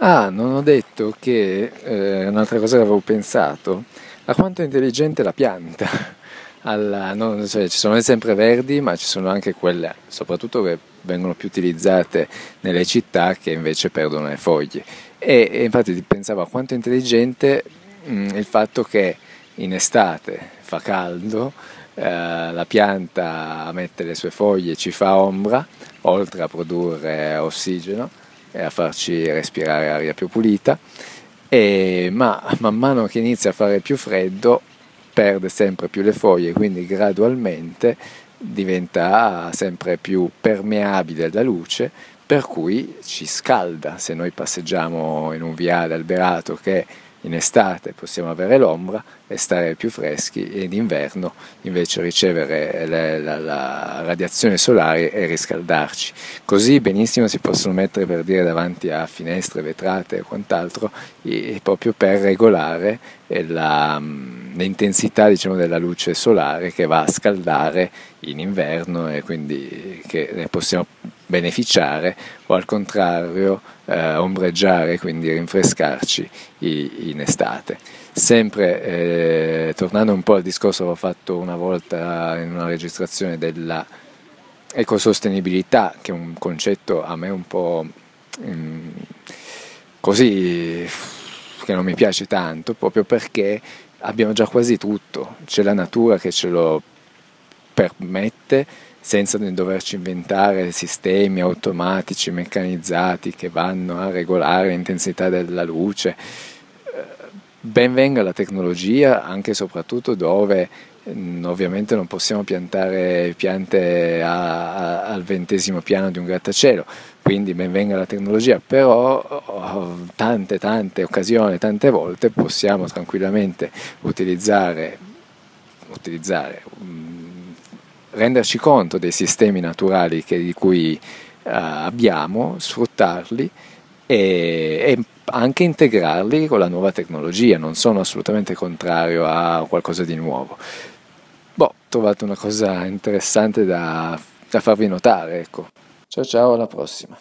Ah, non ho detto che eh, un'altra cosa che avevo pensato, a quanto è intelligente la pianta. Alla, no, cioè, ci sono le sempreverdi, ma ci sono anche quelle, soprattutto che vengono più utilizzate nelle città, che invece perdono le foglie. E, e infatti pensavo a quanto è intelligente mh, mm, il fatto che in estate fa caldo, eh, la pianta mette le sue foglie, ci fa ombra, oltre a produrre ossigeno e a farci respirare aria più pulita, e, ma man mano che inizia a fare più freddo perde sempre più le foglie, quindi gradualmente diventa sempre più permeabile alla luce, per cui ci scalda. Se noi passeggiamo in un viale alberato che in estate possiamo avere l'ombra e stare più freschi e in inverno invece ricevere le, la, la, radiazione solare e riscaldarci. Così benissimo si possono mettere per dire davanti a finestre, vetrate e quant'altro e, proprio per regolare la, l'intensità diciamo, della luce solare che va a scaldare in inverno e quindi che possiamo beneficiare o al contrario eh, ombreggiare, quindi rinfrescarci in estate. Sempre eh, tornando un po' al discorso che ho fatto una volta in una registrazione della ecosostenibilità, che è un concetto a me un po' mm, così che non mi piace tanto, proprio perché abbiamo già quasi tutto, c'è la natura che ce lo permette senza doverci inventare sistemi automatici, meccanizzati che vanno a regolare l'intensità della luce. Eh, ben venga la tecnologia, anche e soprattutto dove mm, ovviamente non possiamo piantare piante a, a, al ventesimo piano di un grattacielo, quindi ben venga la tecnologia, però oh, tante tante occasioni, tante volte possiamo tranquillamente utilizzare, utilizzare renderci conto dei sistemi naturali che, di cui uh, abbiamo, sfruttarli e, e, anche integrarli con la nuova tecnologia. Non sono assolutamente contrario a qualcosa di nuovo. Boh, ho trovato una cosa interessante da, da farvi notare. Ecco. Ciao ciao, alla prossima.